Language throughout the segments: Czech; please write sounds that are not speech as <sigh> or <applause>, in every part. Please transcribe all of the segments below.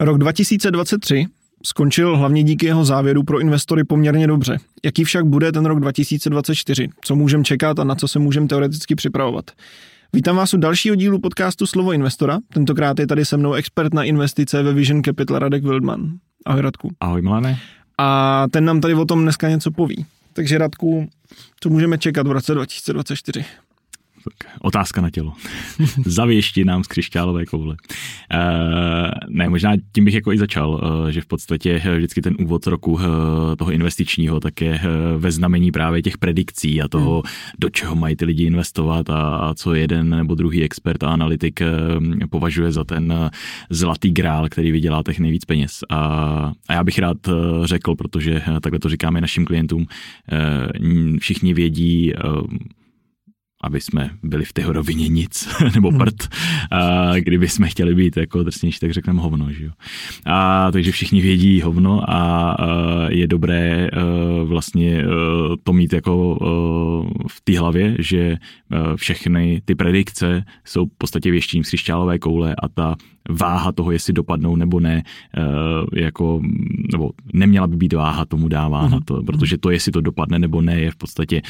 Rok 2023 skončil hlavně díky jeho závěru pro investory poměrně dobře. Jaký však bude ten rok 2024? Co můžeme čekat a na co se můžeme teoreticky připravovat? Vítám vás u dalšího dílu podcastu Slovo investora. Tentokrát je tady se mnou expert na investice ve Vision Capital Radek Wildman. Ahoj Radku. Ahoj Milane. A ten nám tady o tom dneska něco poví. Takže Radku, co můžeme čekat v roce 2024? Tak, otázka na tělo. <laughs> Zavěšti nám z křišťálové koule. E, ne, možná tím bych jako i začal, e, že v podstatě vždycky ten úvod roku toho investičního tak je ve znamení právě těch predikcí a toho, hmm. do čeho mají ty lidi investovat a, a co jeden nebo druhý expert a analytik považuje za ten zlatý grál, který vydělá těch nejvíc peněz. A, a já bych rád řekl, protože takhle to říkáme našim klientům, všichni vědí, aby jsme byli v té rovině nic, <laughs> nebo hmm. prd. A kdyby jsme chtěli být jako drsnější, tak řekneme hovno. Že jo? A, takže všichni vědí hovno a, a je dobré a, vlastně a, to mít jako a, v té hlavě, že a, všechny ty predikce jsou v podstatě věštím z křišťálové koule a ta váha toho, jestli dopadnou nebo ne, jako, nebo neměla by být váha tomu dávána, mm-hmm. to, protože to, jestli to dopadne nebo ne, je v podstatě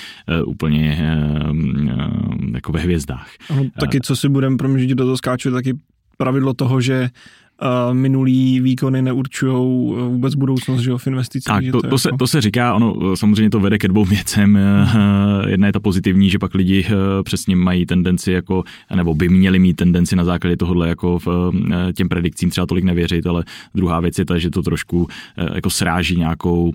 úplně jako ve hvězdách. Taky co si budeme, promiň, do toho skáču, taky pravidlo toho, že minulý výkony neurčují eh, vůbec budoucnost že jo, v investicích. Tak, to, to, to, se, jako- to se říká, ono eh, samozřejmě to vede ke dvou věcem. Eh, jedna je ta pozitivní, že pak lidi přesně mají tendenci jako, nebo by měli mít tendenci na základě tohohle jako v těm predikcím třeba tolik nevěřit, ale druhá věc je ta, že to trošku jako sráží nějakou,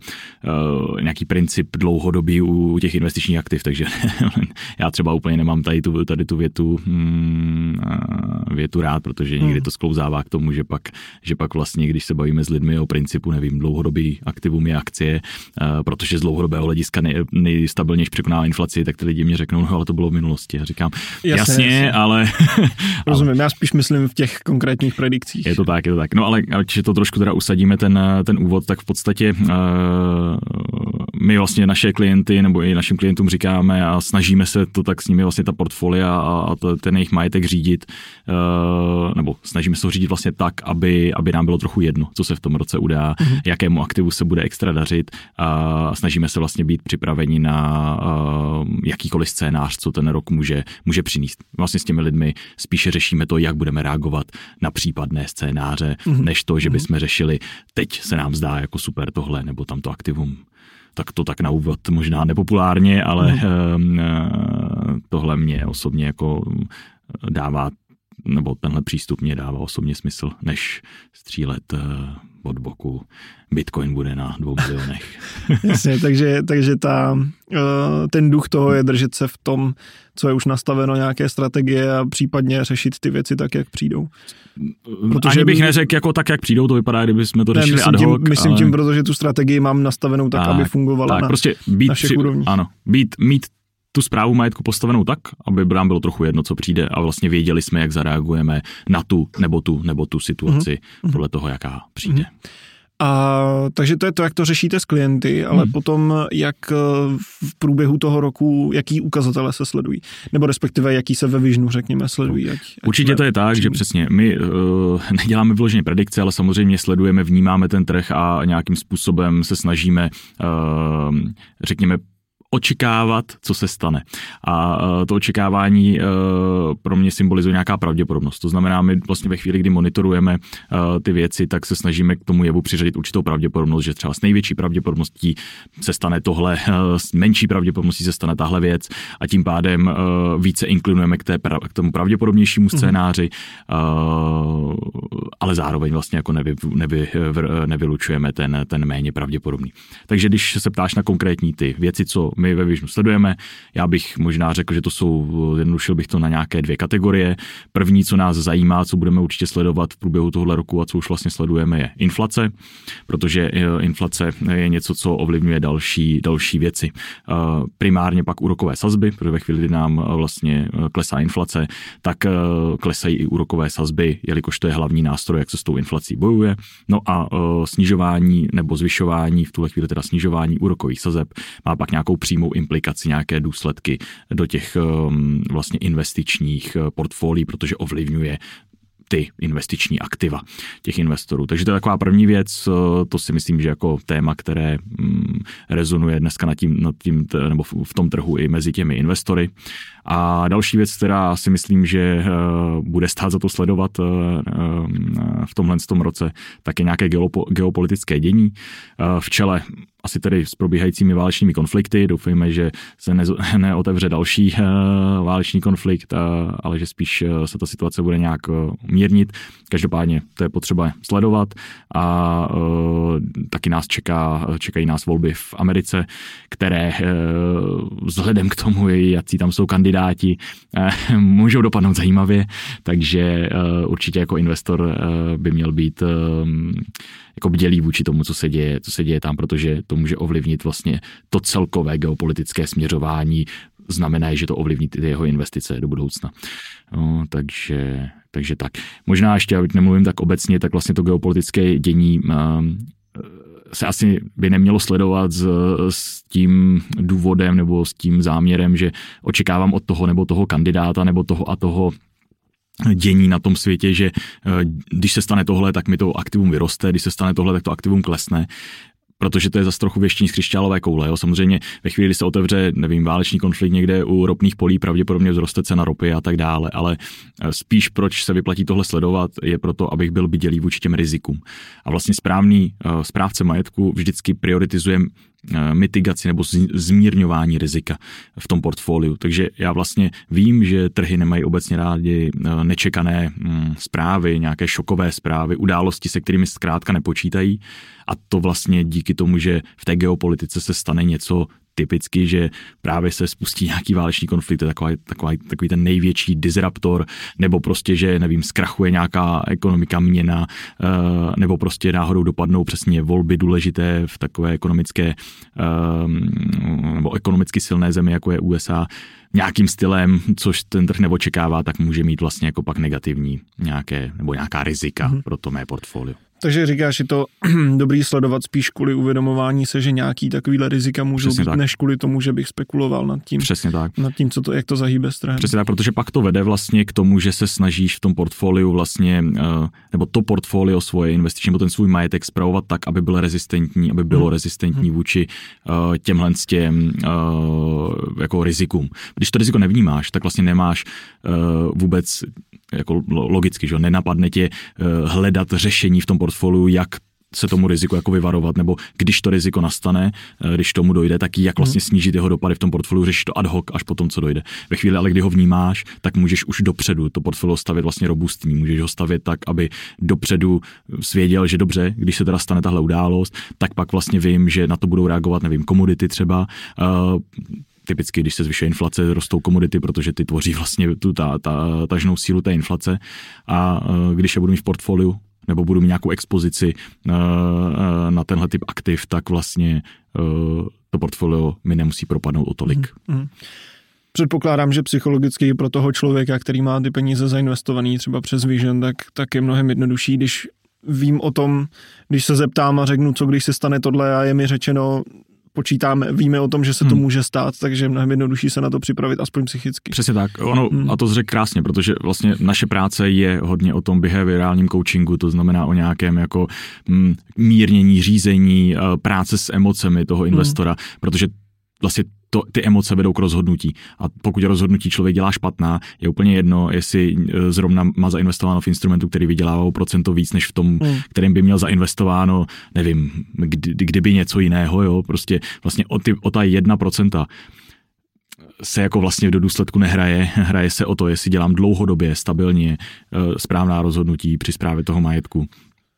nějaký princip dlouhodobý u těch investičních aktiv, takže <laughs> já třeba úplně nemám tady tu, tady tu větu, hmm, větu rád, protože někdy hmm. to sklouzává k tomu, že pak, že pak vlastně, když se bavíme s lidmi o principu, nevím, dlouhodobý aktivum je akcie, uh, protože z dlouhodobého hlediska nej, nejstabilnější překoná inflaci, tak ty lidi mě řeknou, no ale to bylo v minulosti. Já říkám, jasně, jasně, jasně. ale... <laughs> Rozumím, já spíš myslím v těch konkrétních predikcích. Je to tak, je to tak. No ale ať to trošku teda usadíme ten, ten úvod, tak v podstatě uh, my vlastně naše klienty nebo i našim klientům říkáme a snažíme se to tak s nimi vlastně ta portfolia a, a ten jejich majetek řídit, uh, nebo snažíme se ho řídit vlastně tak, aby, aby nám bylo trochu jedno, co se v tom roce udá, mm-hmm. jakému aktivu se bude extra dařit a snažíme se vlastně být připraveni na jakýkoliv scénář, co ten rok může, může přinést. Vlastně s těmi lidmi spíše řešíme to, jak budeme reagovat na případné scénáře, mm-hmm. než to, že mhm. bychom řešili, teď se nám zdá jako super tohle nebo tamto aktivum tak to tak na úvod možná nepopulárně, ale mm. tohle mě osobně jako dává nebo tenhle přístup mě dává osobně smysl, než střílet eh, od boku. Bitcoin bude na dvou milionech. <laughs> Jasně, takže, takže ta, eh, ten duch toho je držet se v tom, co je už nastaveno, nějaké strategie a případně řešit ty věci tak, jak přijdou. Protože Ani bych neřekl jako tak, jak přijdou, to vypadá, kdyby jsme to řešili ne, myslím ad hoc. Tím, myslím ale... tím, protože tu strategii mám nastavenou tak, tak aby fungovala tak, na, prostě být na všech při, úrovních. Ano, být, mít tu zprávu majetku postavenou tak, aby nám bylo trochu jedno, co přijde a vlastně věděli jsme, jak zareagujeme na tu nebo tu nebo tu situaci mm-hmm. podle toho, jaká přijde. Mm-hmm. A, takže to je to, jak to řešíte s klienty, ale hmm. potom jak eh, v průběhu toho roku, jaký ukazatele se sledují, nebo respektive jaký se ve Visionu, řekněme, sledují. Ať, ať Určitě to je tak, že přesně my uh, neděláme vyloženě predikce, ale samozřejmě sledujeme, vnímáme ten trh a nějakým způsobem se snažíme, uh, řekněme, očekávat, co se stane. A e, to očekávání e, pro mě symbolizuje nějaká pravděpodobnost. To znamená, my vlastně ve chvíli, kdy monitorujeme e, ty věci, tak se snažíme k tomu jevu přiřadit určitou pravděpodobnost, že třeba s největší pravděpodobností se stane tohle, s menší pravděpodobností se stane tahle věc a tím pádem více inklinujeme k, té, k tomu pravděpodobnějšímu mhm. scénáři, mm. ale zároveň vlastně jako nevy, nevy, nevylučujeme ten, ten méně pravděpodobný. Takže když se ptáš na konkrétní ty věci, co my ve Visionu sledujeme. Já bych možná řekl, že to jsou, jednodušil bych to na nějaké dvě kategorie. První, co nás zajímá, co budeme určitě sledovat v průběhu tohle roku a co už vlastně sledujeme, je inflace, protože eh, inflace je něco, co ovlivňuje další, další věci. Eh, primárně pak úrokové sazby, protože ve chvíli, kdy nám eh, vlastně klesá inflace, tak klesají i úrokové sazby, jelikož to je hlavní nástroj, jak se s tou inflací bojuje. No a snižování nebo zvyšování, v tuhle chvíli teda snižování úrokových sazeb má pak nějakou pří přímou implikaci, nějaké důsledky do těch um, vlastně investičních uh, portfolií, protože ovlivňuje ty investiční aktiva těch investorů. Takže to je taková první věc, to si myslím, že jako téma, které mm, rezonuje dneska nad tím, nad tím nebo v tom trhu i mezi těmi investory. A další věc, která si myslím, že eh, bude stát za to sledovat eh, eh, v tomhle tom roce, tak je nějaké geopolitické dění. V čele asi tedy s probíhajícími válečnými konflikty. Doufejme, že se ne, <laughs> neotevře další uh, válečný konflikt, uh, ale že spíš uh, se ta situace bude nějak mírnit. Každopádně to je potřeba sledovat a taky nás čeká, čekají nás volby v Americe, které vzhledem k tomu, jaký tam jsou kandidáti, můžou dopadnout zajímavě, takže určitě jako investor by měl být jako bdělý vůči tomu, co se děje, co se děje tam, protože to může ovlivnit vlastně to celkové geopolitické směřování, znamená, že to ovlivní ty jeho investice do budoucna. No, takže, takže tak. Možná ještě, abych nemluvím tak obecně, tak vlastně to geopolitické dění um, se asi by nemělo sledovat s, s tím důvodem nebo s tím záměrem, že očekávám od toho nebo toho kandidáta nebo toho a toho dění na tom světě, že eh, když se stane tohle, tak mi to aktivum vyroste, když se stane tohle, tak to aktivum klesne protože to je zase trochu věštění z křišťálové koule. Jo. Samozřejmě ve chvíli, kdy se otevře, nevím, válečný konflikt někde u ropných polí, pravděpodobně vzroste cena ropy a tak dále, ale eh, spíš proč se vyplatí tohle sledovat, je proto, abych byl bdělý vůči těm rizikům. A vlastně správný uh, správce majetku vždycky prioritizuje Eh, mitigaci nebo zmírňování rizika v tom portfoliu. Takže já vlastně vím, že trhy nemají obecně rádi eh, nečekané hm, zprávy, nějaké šokové zprávy, události, se kterými zkrátka nepočítají. A to vlastně díky tomu, že v té geopolitice se stane něco typicky, že právě se spustí nějaký válečný konflikt, je takový, takový, takový ten největší disruptor, nebo prostě, že nevím, zkrachuje nějaká ekonomika měna, eh, nebo prostě náhodou dopadnou přesně volby důležité v takové ekonomické eh, nebo ekonomicky silné zemi, jako je USA, nějakým stylem, což ten trh neočekává, tak může mít vlastně jako pak negativní nějaké, nebo nějaká rizika mm-hmm. pro to mé portfolio. Takže říkáš, je to <clears throat> dobrý sledovat spíš kvůli uvědomování se, že nějaký takovýhle rizika můžou Přesně být, tak. než kvůli tomu, že bych spekuloval nad tím, Přesně tak. nad tím co to, jak to zahýbe strahem. Přesně tak, protože pak to vede vlastně k tomu, že se snažíš v tom portfoliu vlastně, eh, nebo to portfolio svoje investiční, nebo ten svůj majetek zpravovat tak, aby byl rezistentní, aby bylo hmm. rezistentní hmm. vůči uh, těmhle těm uh, jako rizikům. Když to riziko nevnímáš, tak vlastně nemáš vůbec jako logicky, že nenapadne tě hledat řešení v tom portfoliu jak se tomu riziku jako vyvarovat, nebo když to riziko nastane, eh, když tomu dojde, tak jak vlastně mhm. snížit jeho dopady v tom portfoliu, řešit to ad hoc až potom, co dojde. Ve chvíli, ale kdy ho vnímáš, tak můžeš už dopředu to portfolio stavět vlastně robustní, můžeš ho stavět tak, aby dopředu svěděl, že dobře, když se teda stane tahle událost, tak pak vlastně vím, že na to budou reagovat, nevím, komodity třeba, uh, typicky, když se zvyšuje inflace, rostou komodity, protože ty tvoří vlastně tu ta, ta tažnou sílu té inflace a uh, když je budu mít v portfoliu, nebo budu mít nějakou expozici na, eh, eh, na tenhle typ aktiv, tak vlastně eh, to portfolio mi nemusí propadnout o tolik. Mm-hmm. Předpokládám, že psychologicky pro toho člověka, který má ty peníze zainvestovaný třeba přes Vision, tak, tak je mnohem jednodušší, když vím o tom, když se zeptám a řeknu, co když se stane tohle a je mi řečeno, počítáme, víme o tom, že se to hmm. může stát, takže je mnohem jednodušší se na to připravit, aspoň psychicky. Přesně tak. Ono, hmm. a to řekl krásně, protože vlastně naše práce je hodně o tom behaviorálním coachingu, to znamená o nějakém jako mm, mírnění, řízení, eh, práce s emocemi toho investora, hmm. protože vlastně to, ty emoce vedou k rozhodnutí. A pokud rozhodnutí člověk dělá špatná, je úplně jedno, jestli e, zrovna má zainvestováno v instrumentu, který vydělává o procento víc, než v tom, hmm. kterým by měl zainvestováno, nevím, kdy, kdyby něco jiného, jo, prostě vlastně o, ty, o ta jedna procenta se jako vlastně do důsledku nehraje. <laughs> Hraje se o to, jestli dělám dlouhodobě, stabilně, e, správná rozhodnutí při správě toho majetku.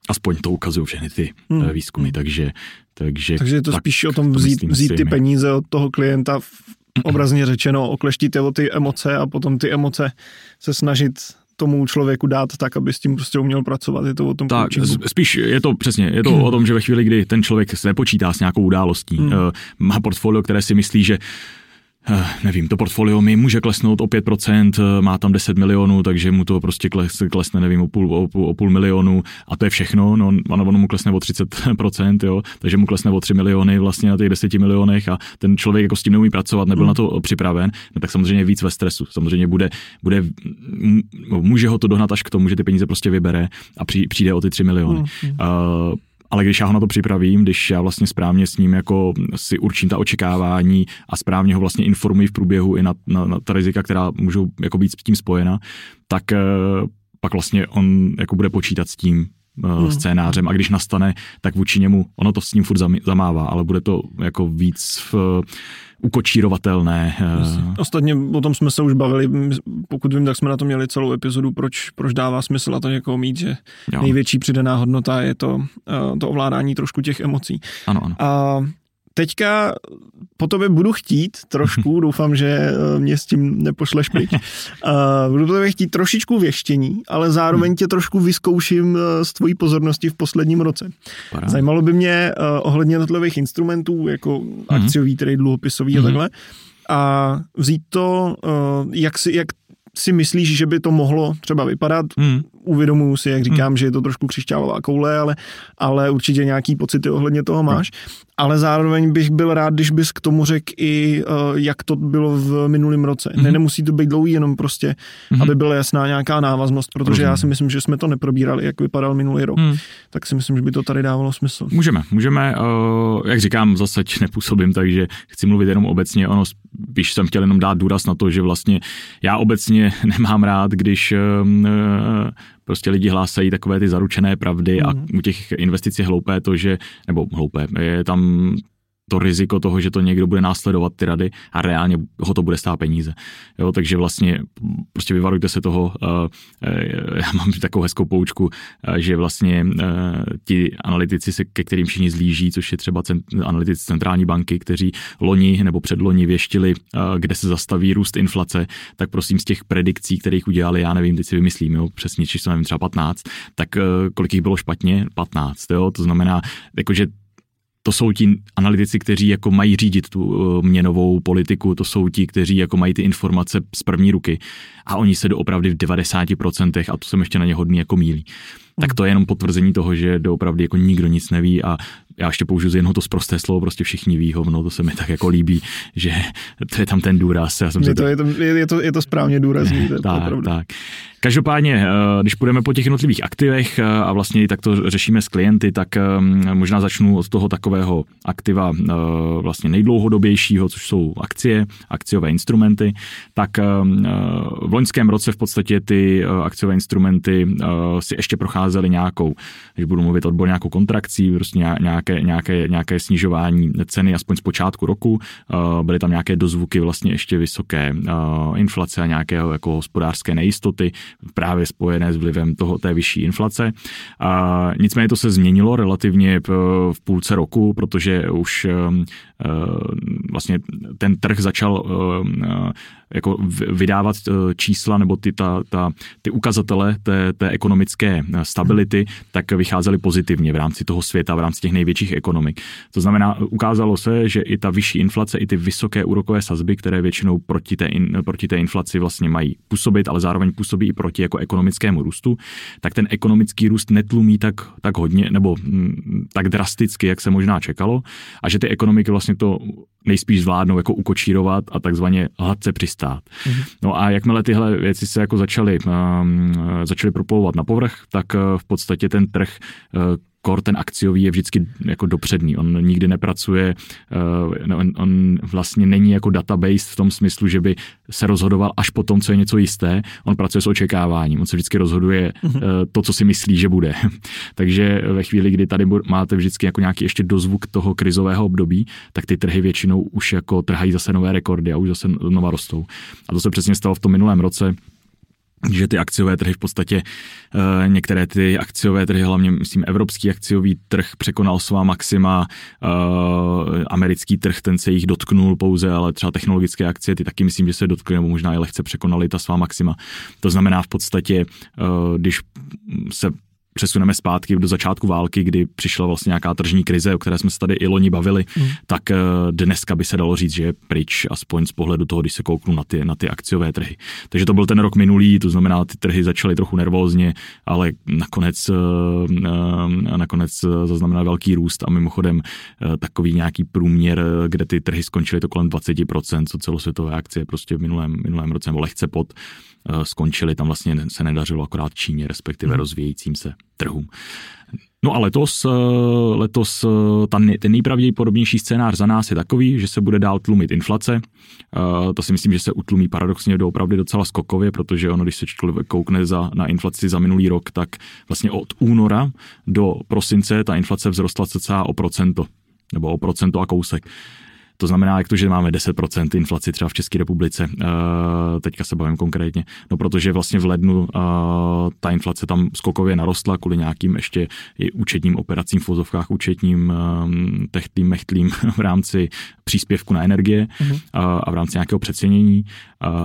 Aspoň to ukazují všechny ty hmm. E, výzkumy, hmm. takže takže, Takže je to tak, spíš o tom vzít, vzít ty peníze od toho klienta, obrazně řečeno, okleštit o ty emoce a potom ty emoce se snažit tomu člověku dát tak, aby s tím prostě uměl pracovat. Je to o tom Tak, coachingu. spíš je to přesně, je to hmm. o tom, že ve chvíli, kdy ten člověk se nepočítá s nějakou událostí, hmm. má portfolio, které si myslí, že Eh, nevím, to portfolio mi může klesnout o 5%, eh, má tam 10 milionů, takže mu to prostě klesne, nevím, o půl, o půl, o půl milionu a to je všechno, no, ono, ono mu klesne o 30%, jo, takže mu klesne o 3 miliony vlastně na těch 10 milionech a ten člověk jako s tím neumí pracovat, nebyl mm. na to připraven, no, tak samozřejmě víc ve stresu. Samozřejmě bude, bude, může ho to dohnat až k tomu, že ty peníze prostě vybere a přijde o ty 3 miliony. Mm. Uh, ale když já ho na to připravím, když já vlastně správně s ním jako si určím ta očekávání a správně ho vlastně informuji v průběhu i na, na, na ta rizika, která můžou jako být s tím spojena, tak eh, pak vlastně on jako bude počítat s tím hmm. scénářem a když nastane, tak vůči němu, ono to s ním furt zamává, ale bude to jako víc v, ukočírovatelné. Eh. Ostatně o tom jsme se už bavili, pokud vím, tak jsme na to měli celou epizodu, proč, proč dává smysl na to někoho mít, že jo. největší přidaná hodnota je to, eh, to ovládání trošku těch emocí. Ano, ano. A teďka po tobě budu chtít trošku, <laughs> doufám, že eh, mě s tím nepošleš pryč, uh, <laughs> budu po tobě chtít trošičku věštění, ale zároveň hmm. tě trošku vyzkouším z tvojí pozornosti v posledním roce. Pará. Zajímalo by mě uh, ohledně jednotlivých instrumentů, jako hmm. akciový, tedy dluhopisový hmm. a takhle, a vzít to, uh, jak si, jak si myslíš, že by to mohlo třeba vypadat. Hmm. Uvědomuji si, jak říkám, hmm. že je to trošku křišťálová koule, ale, ale určitě nějaký pocity ohledně toho máš. Hmm ale zároveň bych byl rád, když bys k tomu řekl i, uh, jak to bylo v minulém roce. Mm-hmm. Ne, nemusí to být dlouhý, jenom prostě, mm-hmm. aby byla jasná nějaká návaznost, protože Rozumím. já si myslím, že jsme to neprobírali, jak vypadal minulý rok. Mm. Tak si myslím, že by to tady dávalo smysl. Můžeme, můžeme, uh, jak říkám, zase nepůsobím, takže chci mluvit jenom obecně, ono, když jsem chtěl jenom dát důraz na to, že vlastně já obecně <laughs> nemám rád, když uh, prostě lidi hlásají takové ty zaručené pravdy mm. a mhm. u těch investic je hloupé to, že, nebo hloupé, je tam to riziko toho, že to někdo bude následovat ty rady a reálně ho to bude stát peníze. Jo, takže vlastně prostě vyvarujte se toho. Já mám takovou hezkou poučku, že vlastně ti analytici, se, ke kterým všichni zlíží, což je třeba cent, analytici centrální banky, kteří loni nebo předloni věštili, kde se zastaví růst inflace, tak prosím z těch predikcí, kterých udělali, já nevím, teď si vymyslím, jo, přesně číslo nevím, třeba 15, tak kolik jich bylo špatně? 15. Jo, to znamená, jakože to jsou ti analytici, kteří jako mají řídit tu uh, měnovou politiku, to jsou ti, kteří jako mají ty informace z první ruky a oni se doopravdy v 90% a to jsem ještě na ně hodný jako mílí. Tak to je jenom potvrzení toho, že doopravdy jako nikdo nic neví a já ještě použiju jenom to zprosté slovo, prostě všichni ví hovno, to se mi tak jako líbí, že to je tam ten důraz. Já jsem je, to, je, to, je, to, je to správně důrazný. To tak, tak. Každopádně, eh, když půjdeme po těch jednotlivých aktivech eh, a vlastně tak to řešíme s klienty, tak eh, možná začnu od toho takového aktiva vlastně nejdlouhodobějšího, což jsou akcie, akciové instrumenty. Tak v loňském roce v podstatě ty akciové instrumenty si ještě procházely nějakou, když budu mluvit odbor, nějakou kontrakcí, prostě nějaké, nějaké, nějaké snižování ceny, aspoň z počátku roku. Byly tam nějaké dozvuky vlastně ještě vysoké inflace a nějakého jako hospodářské nejistoty právě spojené s vlivem toho, té vyšší inflace. A nicméně to se změnilo relativně v půlce roku, protože už vlastně ten trh začal jako vydávat eh, čísla nebo ty, ta, ta, ty ukazatele té, té ekonomické eh, stability, tak vycházely pozitivně v rámci toho světa, v rámci těch největších ekonomik. To znamená, ukázalo se, že i ta vyšší inflace, i ty vysoké úrokové sazby, které většinou proti té, in, proti té inflaci vlastně mají působit, ale zároveň působí i proti jako ekonomickému růstu, tak ten ekonomický růst netlumí tak, tak hodně nebo m, mm, tak drasticky, jak se možná čekalo a že ty ekonomiky vlastně to nejspíš zvládnou jako ukočírovat a takzvaně hladce přistát. Mm-hmm. No a jakmile tyhle věci se jako začaly, um, začaly proplouvat na povrch, tak uh, v podstatě ten trh uh, kor ten akciový je vždycky jako dopředný. On nikdy nepracuje, uh, on, on vlastně není jako database v tom smyslu, že by se rozhodoval až po tom, co je něco jisté. On pracuje s očekáváním. On se vždycky rozhoduje uh, to, co si myslí, že bude. <laughs> Takže ve chvíli, kdy tady máte vždycky jako nějaký ještě dozvuk toho krizového období, tak ty trhy většinou už jako trhají zase nové rekordy a už zase znova rostou. A to se přesně stalo v tom minulém roce že ty akciové trhy v podstatě, uh, některé ty akciové trhy, hlavně myslím evropský akciový trh překonal svá maxima, uh, americký trh ten se jich dotknul pouze, ale třeba technologické akcie, ty taky myslím, že se dotkly, nebo možná i lehce překonali ta svá maxima. To znamená v podstatě, uh, když se přesuneme zpátky do začátku války, kdy přišla vlastně nějaká tržní krize, o které jsme se tady i loni bavili, mm. tak eh, dneska by se dalo říct, že je pryč, aspoň z pohledu toho, když se kouknu na ty, na ty akciové trhy. Takže to byl ten rok minulý, to znamená, ty trhy začaly trochu nervózně, ale nakonec, nakonec zaznamenal velký růst a mimochodem takový nějaký průměr, kde ty trhy skončily to kolem 20%, co celosvětové akcie prostě v minulém, minulém roce nebo lehce pod Eh, skončili, tam vlastně se nedařilo akorát Číně, respektive hmm. rozvíjejícím se trhům. No a letos, eh, letos eh, ta, ten nejpravděpodobnější scénář za nás je takový, že se bude dál tlumit inflace. To si myslím, že se utlumí paradoxně doopravdy docela skokově, protože ono, když se člověk koukne za, na inflaci za minulý rok, tak vlastně od února do prosince ta inflace vzrostla cca o procento, nebo o procento a kousek. To znamená, jak to, že máme 10% inflaci třeba v České republice, uh, teďka se bavím konkrétně, no protože vlastně v lednu uh, ta inflace tam skokově narostla kvůli nějakým ještě i účetním operacím v vozovkách, účetním um, techtlým, mechtlým v rámci příspěvku na energie uh, a v rámci nějakého přecenění,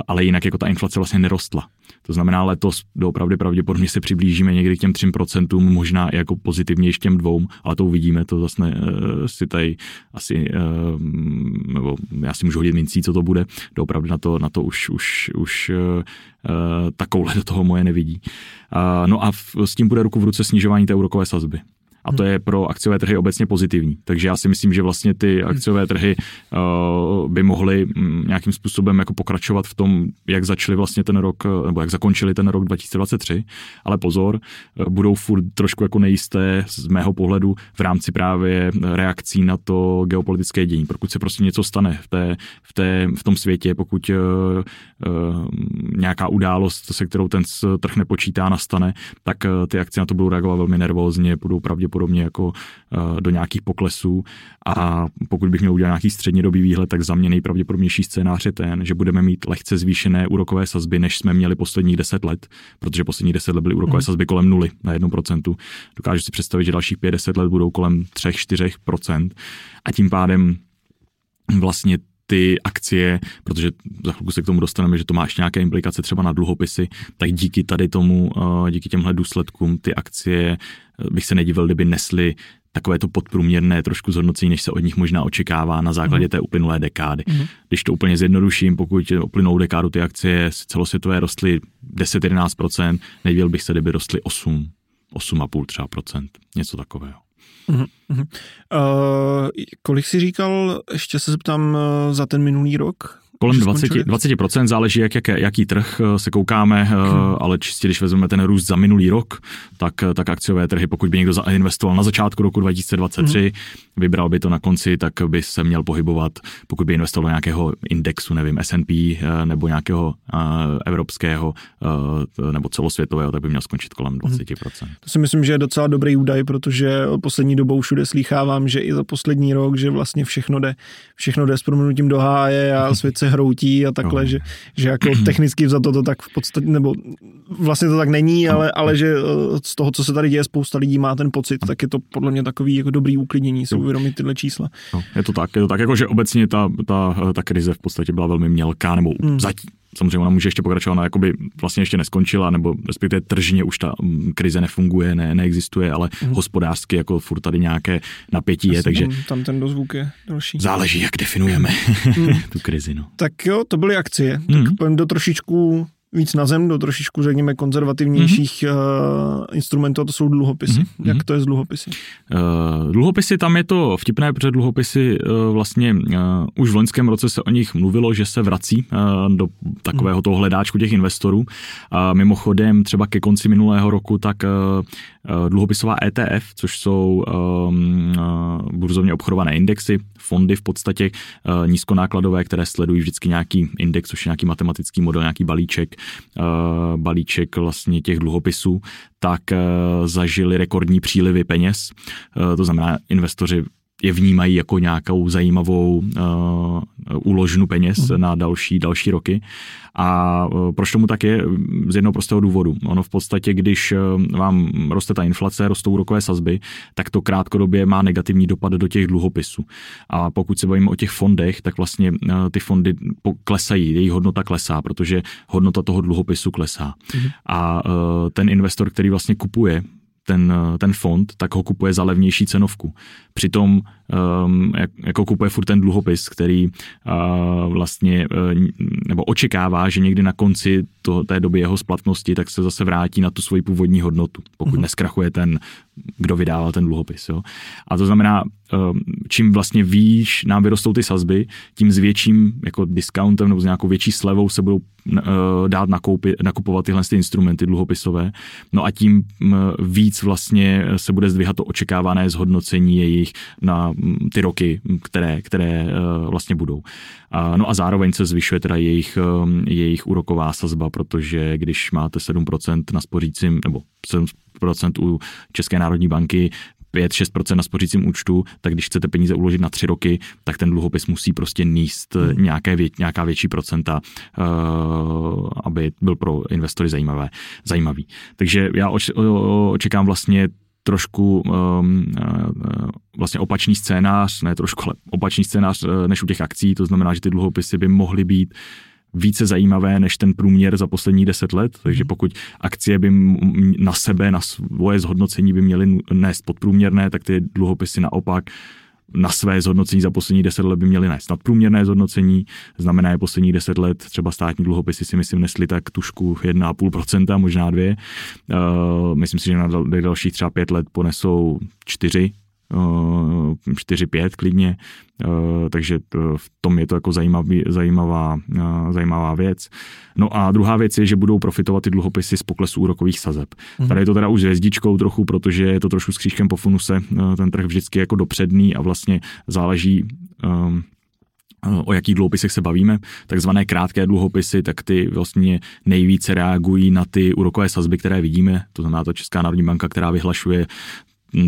ale jinak jako ta inflace vlastně nerostla. To znamená, letos doopravdy pravděpodobně se přiblížíme někdy k těm 3%, možná i jako pozitivně ještě těm dvou, ale to uvidíme, to zase ne, eh, si tady asi, eh, nebo já si můžu hodit mincí, co to bude, doopravdy na to, na to už, už, už eh, takovouhle do toho moje nevidí. No a s tím bude ruku v ruce snižování té úrokové sazby. A to je pro akciové trhy obecně pozitivní. Takže já si myslím, že vlastně ty akciové trhy by mohly mm, nějakým způsobem jako pokračovat v tom, jak začali vlastně ten rok, eh, nebo jak zakončili ten rok 2023. Ale pozor, uh, budou furt trošku jako nejisté z mého pohledu v rámci právě reakcí na to geopolitické dění. Pokud se prostě něco stane v, té, v, té, v tom světě, pokud uh, uh, nějaká událost, se kterou ten trh nepočítá, nastane, tak ty akcie na to budou reagovat velmi nervózně, budou pravděpodobně jako eh, do nějakých poklesů a pokud bych měl udělat nějaký střednědobý výhled, tak za mě nejpravděpodobnější scénář je ten, že budeme mít lehce zvýšené úrokové sazby, než jsme měli posledních 10 let, protože poslední 10 let byly úrokové mm. sazby kolem nuly na 1%. Dokážu si představit, že dalších 50 let budou kolem 3-4% a tím pádem vlastně ty akcie, protože za chvilku se k tomu dostaneme, že to má ještě nějaké implikace třeba na dluhopisy, tak díky tady tomu, eh, díky těmhle důsledkům ty akcie eh, bych se nedivil, kdyby nesly takové to podprůměrné trošku zhodnocení, než se od nich možná očekává na základě mm. té uplynulé dekády. Mm. Když to úplně zjednoduším, pokud uplynulou dekádu ty akcie celosvětové rostly 10-11%, nedivil bych se, kdyby rostly 8, 8,5 třeba procent, něco takového. Uh, kolik jsi říkal, ještě se zeptám, uh, za ten minulý rok? Kolem 20, 20%, záleží, jak, jak, jaký trh eh, se koukáme, hmm. ale čistě, když vezmeme ten růst za minulý rok, tak, eh, tak akciové trhy, pokud by někdo zainvestoval na začátku roku 2023, hmm. vybral by to na konci, tak by se měl pohybovat, pokud by investoval do nějakého indexu, nevím, S&P nebo nějakého evropského nebo celosvětového, tak by měl skončit kolem 20%. Hmm. To si myslím, že je docela dobrý údaj, protože poslední dobou všude slýchávám, že i za poslední rok, že vlastně všechno jde, všechno jde s proměnutím do háje a svět se hroutí a takhle, no. že, že jako <clears throat> technicky za to to tak v podstatě, nebo vlastně to tak není, ale, ale že eh, z toho, co se tady děje, spousta lidí má ten pocit, tak je to podle mě takový jako dobrý uklidnění si uvědomit tyhle čísla. No, je to tak, je to tak, jako že obecně ta, ta, ta krize v podstatě byla velmi mělká, nebo hmm. zatím, samozřejmě ona může ještě pokračovat, ona jakoby vlastně ještě neskončila, nebo respektive tržně už ta mm, krize nefunguje, ne, neexistuje, ale mm. hospodářsky jako furt tady nějaké napětí je, takže... Tam, tam ten dozvuk je další. Záleží, jak definujeme mm. <laughs> tu krizi, no. Tak jo, to byly akcie. Mm. Tak pojďme do trošičku víc na zem, do trošičku, řekněme, konzervativnějších mm-hmm. uh, instrumentů, a to jsou dluhopisy. Mm-hmm. Jak to je s dluhopisy? Uh, dluhopisy, tam je to vtipné, protože dluhopisy uh, vlastně uh, už v loňském roce se o nich mluvilo, že se vrací uh, do takového mhm. toho hledáčku těch investorů. Uh, mimochodem třeba ke konci minulého roku, tak uh, dluhopisová ETF, což jsou um, uh, burzovně obchodované indexy, fondy v podstatě uh, nízkonákladové, které sledují vždycky nějaký index, což je nějaký matematický model, nějaký balíček, balíček vlastně těch dluhopisů, tak zažili rekordní přílivy peněz. To znamená, investoři je vnímají jako nějakou zajímavou uh, úložnu peněz mm. na další, další roky. A uh, proč tomu tak je? Z jednoho prostého důvodu. Ono v podstatě, když uh, vám roste ta inflace, rostou úrokové sazby, tak to krátkodobě má negativní dopad do těch dluhopisů. A pokud se bavíme o těch fondech, tak vlastně uh, ty fondy klesají, jejich hodnota klesá, protože hodnota toho dluhopisu klesá. Mm. A uh, ten investor, který vlastně kupuje ten, ten fond, tak ho kupuje za levnější cenovku. Přitom um, jak, jako kupuje furt ten dluhopis, který uh, vlastně uh, nebo očekává, že někdy na konci to, té doby jeho splatnosti, tak se zase vrátí na tu svoji původní hodnotu, pokud mm-hmm. neskrachuje ten, kdo vydával ten dluhopis. Jo. A to znamená, čím vlastně výš nám vyrostou ty sazby, tím s větším jako discountem nebo s nějakou větší slevou se budou uh, dát nakoupi, nakupovat tyhle ty instrumenty dluhopisové. No a tím víc vlastně se bude zdvíhat to očekávané zhodnocení jejich na ty roky, které, které vlastně budou. No a zároveň se zvyšuje teda jejich, jejich úroková sazba, protože když máte 7% na spořícím, nebo 7% u České národní banky, 5-6% na spořícím účtu, tak když chcete peníze uložit na tři roky, tak ten dluhopis musí prostě níst hmm. nějaké vě, nějaká větší procenta, uh, aby byl pro investory zajímavé, zajímavý. Takže já oč, očekám vlastně trošku um, vlastně opačný scénář, ne trošku, ale opačný scénář uh, než u těch akcí, to znamená, že ty dluhopisy by mohly být více zajímavé než ten průměr za poslední deset let, takže mhm. pokud akcie by na sebe, na svoje zhodnocení by měly nést podprůměrné, tak ty dluhopisy naopak na své zhodnocení za poslední deset let by měly nést nadprůměrné zhodnocení, znamená, že poslední deset let třeba státní dluhopisy si myslím nesly tak tušku 1,5%, možná dvě. Uh, myslím si, že na dalších třeba pět let ponesou 4, 4-5 eh, klidně, eh, takže v tom je to jako zajímavý, zajímavá, zajímavá věc. No a druhá věc je, že budou profitovat ty dluhopisy z poklesu úrokových sazeb. Mm. Tady je to teda už s hvězdičkou trochu, protože je to trošku s křížkem po funuse, ten trh vždycky jako dopředný a vlastně záleží um, o jakých dluhopisech se bavíme, takzvané krátké dluhopisy, tak ty vlastně nejvíce reagují na ty úrokové sazby, které vidíme, to znamená to Česká národní banka, která vyhlašuje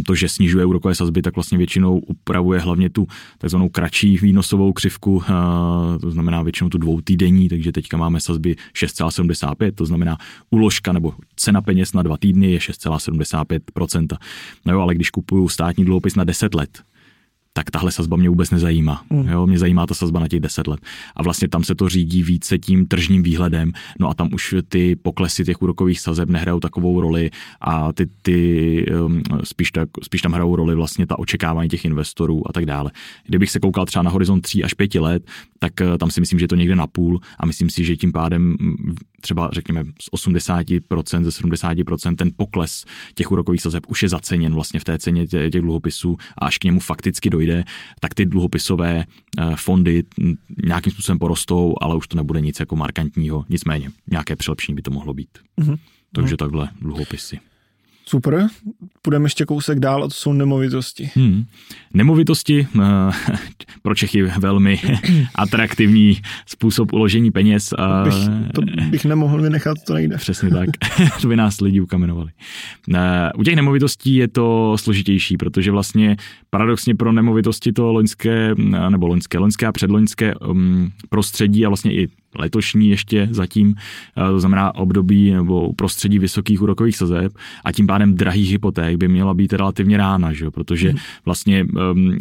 to, že snižuje úrokové sazby, tak vlastně většinou upravuje hlavně tu takzvanou kratší výnosovou křivku, to znamená většinou tu dvoutýdenní, takže teďka máme sazby 6,75, to znamená uložka nebo cena peněz na dva týdny je 6,75%. No jo, ale když kupuju státní dluhopis na 10 let, tak tahle sazba mě vůbec nezajímá. Mm. Jo, mě zajímá ta sazba na těch 10 let. A vlastně tam se to řídí více tím tržním výhledem, no a tam už ty poklesy těch úrokových sazeb nehrajou takovou roli a ty, ty um, spíš, tak, spíš tam hrajou roli vlastně ta očekávání těch investorů a tak dále. Kdybych se koukal třeba na horizont 3 až 5 let, tak uh, tam si myslím, že je to někde na půl a myslím si, že tím pádem třeba řekněme z 80%, ze 70% ten pokles těch úrokových sazeb už je zaceněn vlastně v té ceně těch dluhopisů a až k němu fakticky dojde, tak ty dluhopisové eh, fondy nějakým způsobem porostou, ale už to nebude nic jako markantního, nicméně nějaké přilepšení by to mohlo být. Mm-hmm. Takže takhle dluhopisy. Super, půjdeme ještě kousek dál a to jsou nemovitosti. Hmm. Nemovitosti uh, <laughs> pro Čechy velmi <clears throat> atraktivní způsob uložení peněz. Uh, bych, to bych nemohl vynechat, to nejde. Přesně tak, <laughs> <laughs> to by nás lidi ukamenovali. Uh, u těch nemovitostí je to složitější, protože vlastně paradoxně pro nemovitosti to loňské, nebo loňské, loňské a předloňské um, prostředí a vlastně i letošní ještě zatím, eh, to znamená období nebo prostředí vysokých úrokových sazeb a tím pádem drahých hypoték by měla být relativně rána, že? protože hmm. vlastně ehm,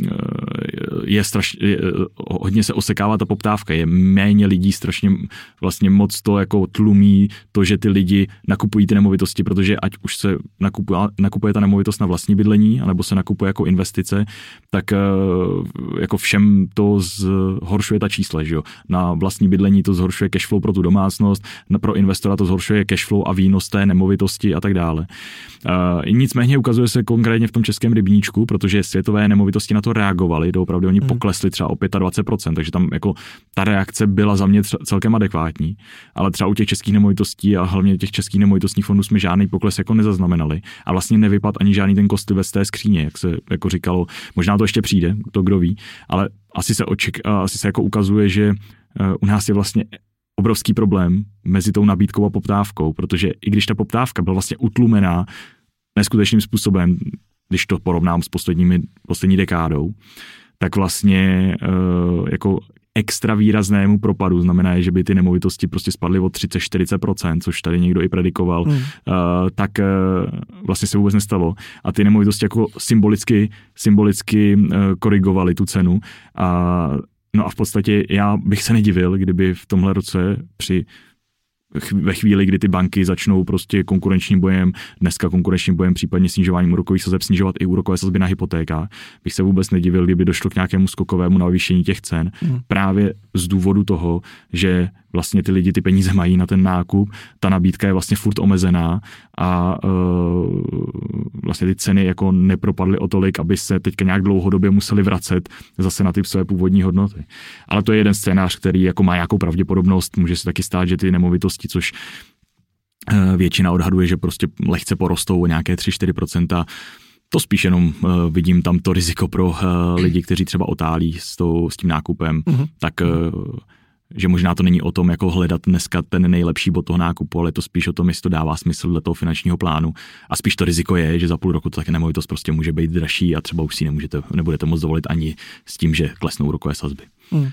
je strašně, hodně se osekává ta poptávka, je méně lidí strašně vlastně moc to jako tlumí to, že ty lidi nakupují ty nemovitosti, protože ať už se nakupuje, nakupuje ta nemovitost na vlastní bydlení, anebo se nakupuje jako investice, tak eh, jako všem to zhoršuje ta čísla, že jo. Na vlastní bydlení to zhoršuje cashflow pro tu domácnost, pro investora to zhoršuje cashflow a výnos té nemovitosti a tak dále. Nicméně ukazuje se konkrétně v tom českém rybníčku, protože světové nemovitosti na to reagovaly, opravdu oni hmm. poklesli třeba o 25%, takže tam jako ta reakce byla za mě celkem adekvátní, ale třeba u těch českých nemovitostí a hlavně těch českých nemovitostních fondů jsme žádný pokles jako nezaznamenali a vlastně nevypad ani žádný ten kostlivec z té skříně, jak se jako říkalo, možná to ještě přijde, to kdo ví, ale asi se, oček, asi se jako ukazuje, že u nás je vlastně obrovský problém mezi tou nabídkou a poptávkou, protože i když ta poptávka byla vlastně utlumená neskutečným způsobem, když to porovnám s posledními, poslední dekádou, tak vlastně uh, jako extra výraznému propadu, znamená, že by ty nemovitosti prostě spadly o 30-40%, což tady někdo i predikoval, hmm. uh, tak uh, vlastně se vůbec nestalo. A ty nemovitosti jako symbolicky, symbolicky uh, korigovaly tu cenu a No a v podstatě já bych se nedivil, kdyby v tomhle roce při ve chvíli, kdy ty banky začnou prostě konkurenčním bojem, dneska konkurenčním bojem, případně snižováním úrokových sazeb, snižovat i úrokové sazby na hypotéka, bych se vůbec nedivil, kdyby došlo k nějakému skokovému navýšení těch cen. Mm. Právě z důvodu toho, že vlastně ty lidi ty peníze mají na ten nákup, ta nabídka je vlastně furt omezená a uh, vlastně ty ceny jako nepropadly o tolik, aby se teďka nějak dlouhodobě museli vracet zase na ty své původní hodnoty. Ale to je jeden scénář, který jako má nějakou pravděpodobnost, může se taky stát, že ty nemovitosti, což uh, většina odhaduje, že prostě lehce porostou o nějaké 3-4%, to spíš jenom uh, vidím tam to riziko pro uh, lidi, kteří třeba otálí s, tou, s tím nákupem, uh-huh. tak uh, že možná to není o tom, jako hledat dneska ten nejlepší bod toho nákupu, ale to spíš o tom, jestli to dává smysl dle toho finančního plánu. A spíš to riziko je, že za půl roku to také nemovitost prostě může být dražší a třeba už si nemůžete, nebudete moc dovolit ani s tím, že klesnou rokové sazby. Hmm.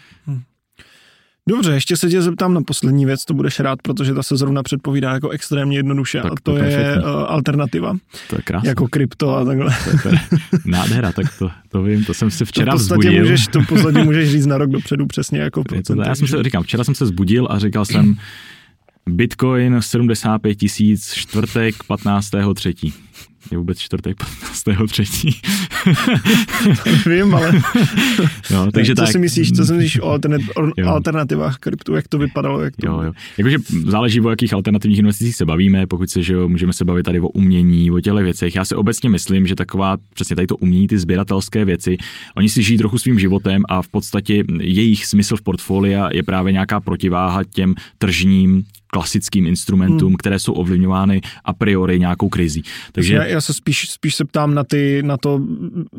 Dobře, ještě se tě zeptám na poslední věc, to budeš rád, protože ta se zrovna předpovídá jako extrémně jednoduše tak a to, to je uh, alternativa. To je krásné. Jako krypto a takhle. To je, nádhera, tak to, to vím, to jsem se včera to v vzbudil. Můžeš, to v podstatě můžeš říct na rok dopředu přesně jako procent. Já jsem se, říkám, včera jsem se zbudil a říkal jsem Bitcoin 75 tisíc, čtvrtek 15. třetí je vůbec čtvrtek 15. třetí. <laughs> Vím, ale <laughs> no, takže co tak. si myslíš, co si myslíš o, alternat- o alternativách kryptu, jak to vypadalo? Jak to jo, jo. Jakože záleží, o jakých alternativních investicích se bavíme, pokud se, že jo, můžeme se bavit tady o umění, o těle věcech. Já se obecně myslím, že taková přesně tady to umění, ty sběratelské věci, oni si žijí trochu svým životem a v podstatě jejich smysl v portfolia je právě nějaká protiváha těm tržním klasickým instrumentům, hmm. které jsou ovlivňovány a priori nějakou krizí. Takže já, já se spíš, spíš se ptám na, ty, na to,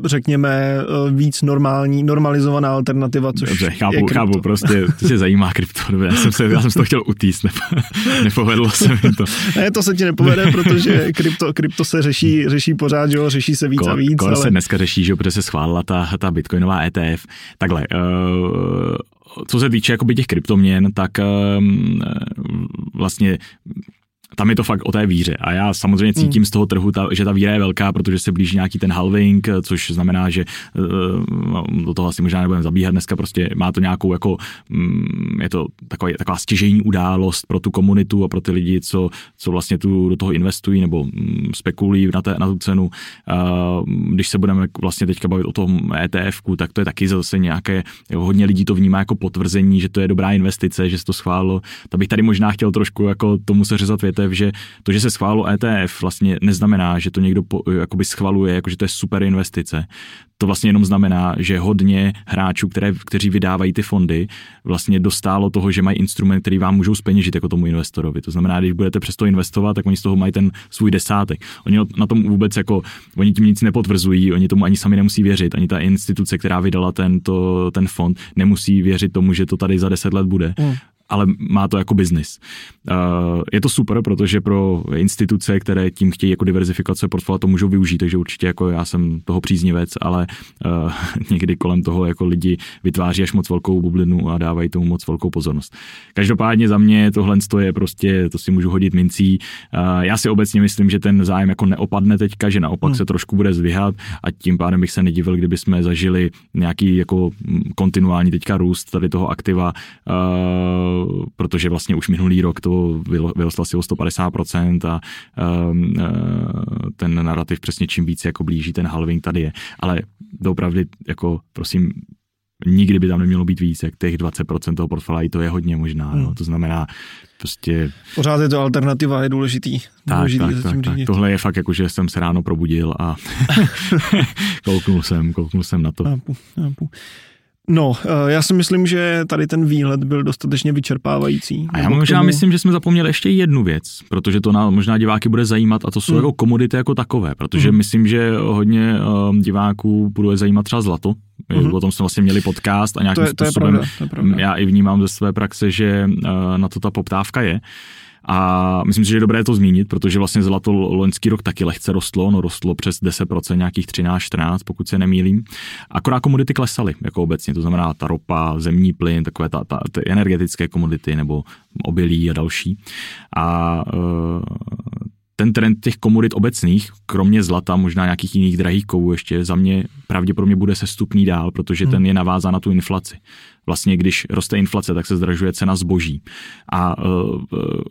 řekněme, eh, víc normální, normalizovaná alternativa, což Dobře, chápu, je chápu, prostě to se zajímá krypto. Já jsem, se, já jsem to chtěl utíct, nepo, <laughs> nepovedlo se mi to. Ne, to se ti nepovede, protože krypto, krypto se řeší, řeší pořád, že jo, řeší se víc kor, a víc. Kor ale... se dneska řeší, že jo, protože se schválila ta, ta bitcoinová ETF. Takhle, uh, co se týče jakoby těch kryptoměn, tak um, vlastně tam je to fakt o té víře. A já samozřejmě cítím hmm. z toho trhu, ta, že ta víra je velká, protože se blíží nějaký ten halving, což znamená, že uh, do toho asi možná nebudeme zabíhat dneska, prostě má to nějakou jako, um, je to taková, taková stěžejní událost pro tu komunitu a pro ty lidi, co, co vlastně tu, do toho investují nebo um, spekulují na, té, na tu cenu. Uh, když se budeme vlastně teďka bavit o tom ETF, tak to je taky zase nějaké, jo, hodně lidí to vnímá jako potvrzení, že to je dobrá investice, že se to schválilo. Tak bych tady možná chtěl trošku jako tomu se řezat větev, ETF, že to, že se schválilo ETF, vlastně neznamená, že to někdo po, jakoby schvaluje, jako že to je super investice. To vlastně jenom znamená, že hodně hráčů, které, kteří vydávají ty fondy, vlastně dostálo toho, že mají instrument, který vám můžou speněžit jako tomu investorovi. To znamená, když budete přesto investovat, tak oni z toho mají ten svůj desátek. Oni na tom vůbec jako, oni tím nic nepotvrzují, oni tomu ani sami nemusí věřit, ani ta instituce, která vydala tento, ten fond, nemusí věřit tomu, že to tady za deset let bude. Mm ale má to jako biznis. Uh, je to super, protože pro instituce, které tím chtějí jako diverzifikace portfolia, to můžou využít, takže určitě jako já jsem toho příznivec, ale uh, <laughs> někdy kolem toho jako lidi vytváří až moc velkou bublinu a dávají tomu moc velkou pozornost. Každopádně za mě tohle je prostě, to si můžu hodit mincí. Uh, já si obecně myslím, že ten zájem jako neopadne teďka, že naopak hmm. se trošku bude zvyhat a tím pádem bych se nedivil, kdyby jsme zažili nějaký jako kontinuální teďka růst tady toho aktiva protože vlastně už minulý rok to vyrostlo asi o 150% a um, ten narrativ přesně čím víc jako blíží ten halving tady je. Ale doopravdy jako prosím nikdy by tam nemělo být víc, jak těch 20% toho portfolia, to je hodně možná. Hmm. No. To znamená, prostě... Pořád je to alternativa, je důležitý. Tak, důležitý tak, tak, tak. Tohle je fakt jako, že jsem se ráno probudil a <laughs> <laughs> kouknul jsem, kouknul jsem na to. Chápu, chápu. No, eh, já si myslím, že tady ten výhled byl dostatečně vyčerpávající. A já možná tomu... myslím, že jsme zapomněli ještě jednu věc, protože to na, možná diváky bude zajímat a to jsou hmm. jako komodity jako takové, protože hmm. myslím, že hodně um, diváků bude zajímat třeba zlato. Hmm. O tom jsme vlastně měli podcast a nějakým to je, způsobem to je pravda, to je pravda. já i vnímám ze své praxe, že uh, na to ta poptávka je. A myslím si, že je dobré to zmínit, protože vlastně zlato loňský rok taky lehce rostlo, no rostlo přes 10%, nějakých 13-14, pokud se nemýlím. Akorát komodity klesaly, jako obecně, to znamená ta ropa, zemní plyn, takové ta, ta, ty energetické komodity nebo obilí a další. A ten trend těch komodit obecných, kromě zlata, možná nějakých jiných drahých kovů ještě, za mě pravděpodobně bude sestupný dál, protože hmm. ten je navázán na tu inflaci. Vlastně, když roste inflace, tak se zdražuje cena zboží. A uh,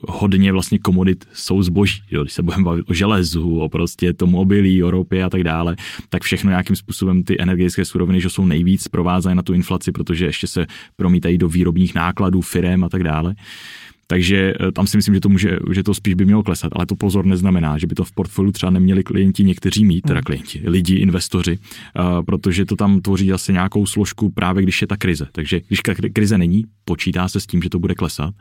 hodně vlastně komodit jsou zboží. Jo. Když se budeme bavit o železu, o prostě tom obilí, o ropě a tak dále, tak všechno nějakým způsobem ty energetické suroviny, že jsou nejvíc provázané na tu inflaci, protože ještě se promítají do výrobních nákladů, firem a tak dále. Takže eh, tam si myslím, že to, může, že to spíš by mělo klesat, ale to pozor neznamená, že by to v portfoliu třeba neměli klienti někteří mít, teda hmm. klienti, lidi, investoři, uh, protože to tam tvoří asi nějakou složku právě když je ta krize. Takže když krize není, počítá se s tím, že to bude klesat,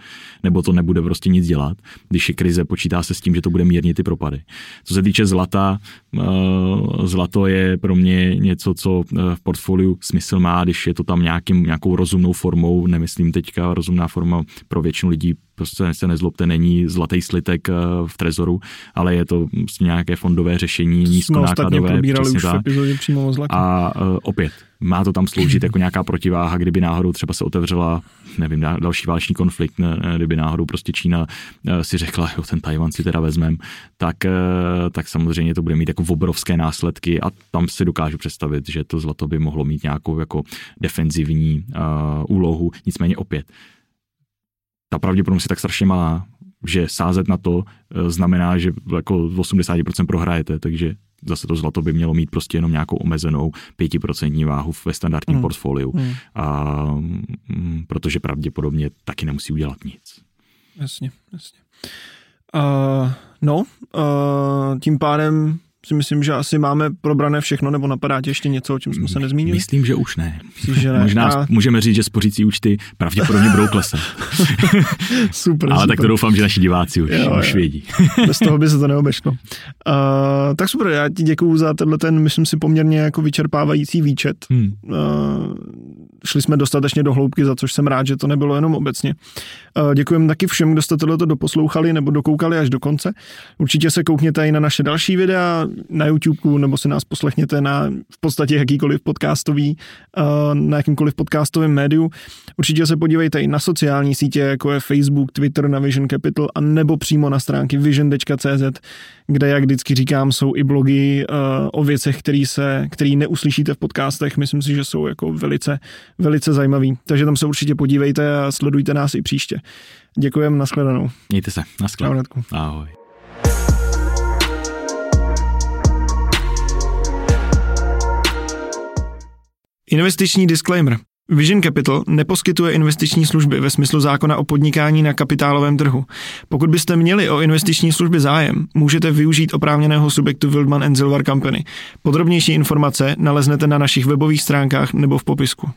nebo to nebude prostě nic dělat. Když je krize, počítá se s tím, že to bude mírnit ty propady. Co se týče zlata, uh, zlato je pro mě něco, co v portfoliu smysl má, když je to tam nějakým, nějakou rozumnou formou, nemyslím teďka rozumná forma pro většinu lidí prostě se nezlobte, není zlatý slitek eh, v trezoru, ale je to prostě nějaké fondové řešení, nízkonákladové. už v epizodě přímo A uh, opět, má to tam sloužit jako nějaká protiváha, kdyby náhodou třeba se otevřela, nevím, další válečný konflikt, ne, kdyby náhodou prostě Čína eh, si řekla, jo, ten Tajvan si teda vezmem, tak, tak samozřejmě to bude mít jako obrovské následky a tam si dokážu představit, že to zlato by mohlo mít nějakou jako defenzivní uh, úlohu. Nicméně opět, ta pravděpodobnost je tak strašně malá, že sázet na to eh, znamená, že jako 80% prohrajete, takže zase to zlato by mělo mít prostě jenom nějakou omezenou 5% váhu ve standardním hmm. portfoliu, hmm. A, mm, protože pravděpodobně taky nemusí udělat nic. Jasně, jasně. Uh, no, uh, tím pádem si myslím, že asi máme probrané všechno, nebo napadá tě ještě něco, o čem jsme se nezmínili? Myslím, že už ne. Myslíš, že ne? Možná a... můžeme říct, že spořící účty pravděpodobně budou klesat. <laughs> super, Ale super. tak to doufám, že naši diváci už, jo, už vědí. <laughs> Bez toho by se to neobešlo. Uh, <laughs> tak super, já ti děkuju za tenhle ten, myslím si, poměrně jako vyčerpávající výčet. Hmm. Uh, šli jsme dostatečně do hloubky, za což jsem rád, že to nebylo jenom obecně. Uh, děkujeme taky všem, kdo jste tohleto doposlouchali nebo dokoukali až do konce. Určitě se koukněte i na naše další videa, na YouTube, nebo si nás poslechněte na v podstatě jakýkoliv podcastový, uh, na jakýmkoliv podcastovém médiu. Určitě se podívejte i na sociální sítě, jako je Facebook, Twitter na Vision Capital, a nebo přímo na stránky vision.cz, kde, jak vždycky říkám, jsou i blogy uh, o věcech, který, se, který neuslyšíte v podcastech. Myslím si, že jsou jako velice, velice zajímavý. Takže tam se určitě podívejte a sledujte nás i příště. Děkujeme, nashledanou. Mějte se, nashledanou. Ahoj. Investiční disclaimer. Vision Capital neposkytuje investiční služby ve smyslu zákona o podnikání na kapitálovém trhu. Pokud byste měli o investiční služby zájem, můžete využít oprávněného subjektu Wildman Silver Company. Podrobnější informace naleznete na našich webových stránkách nebo v popisku.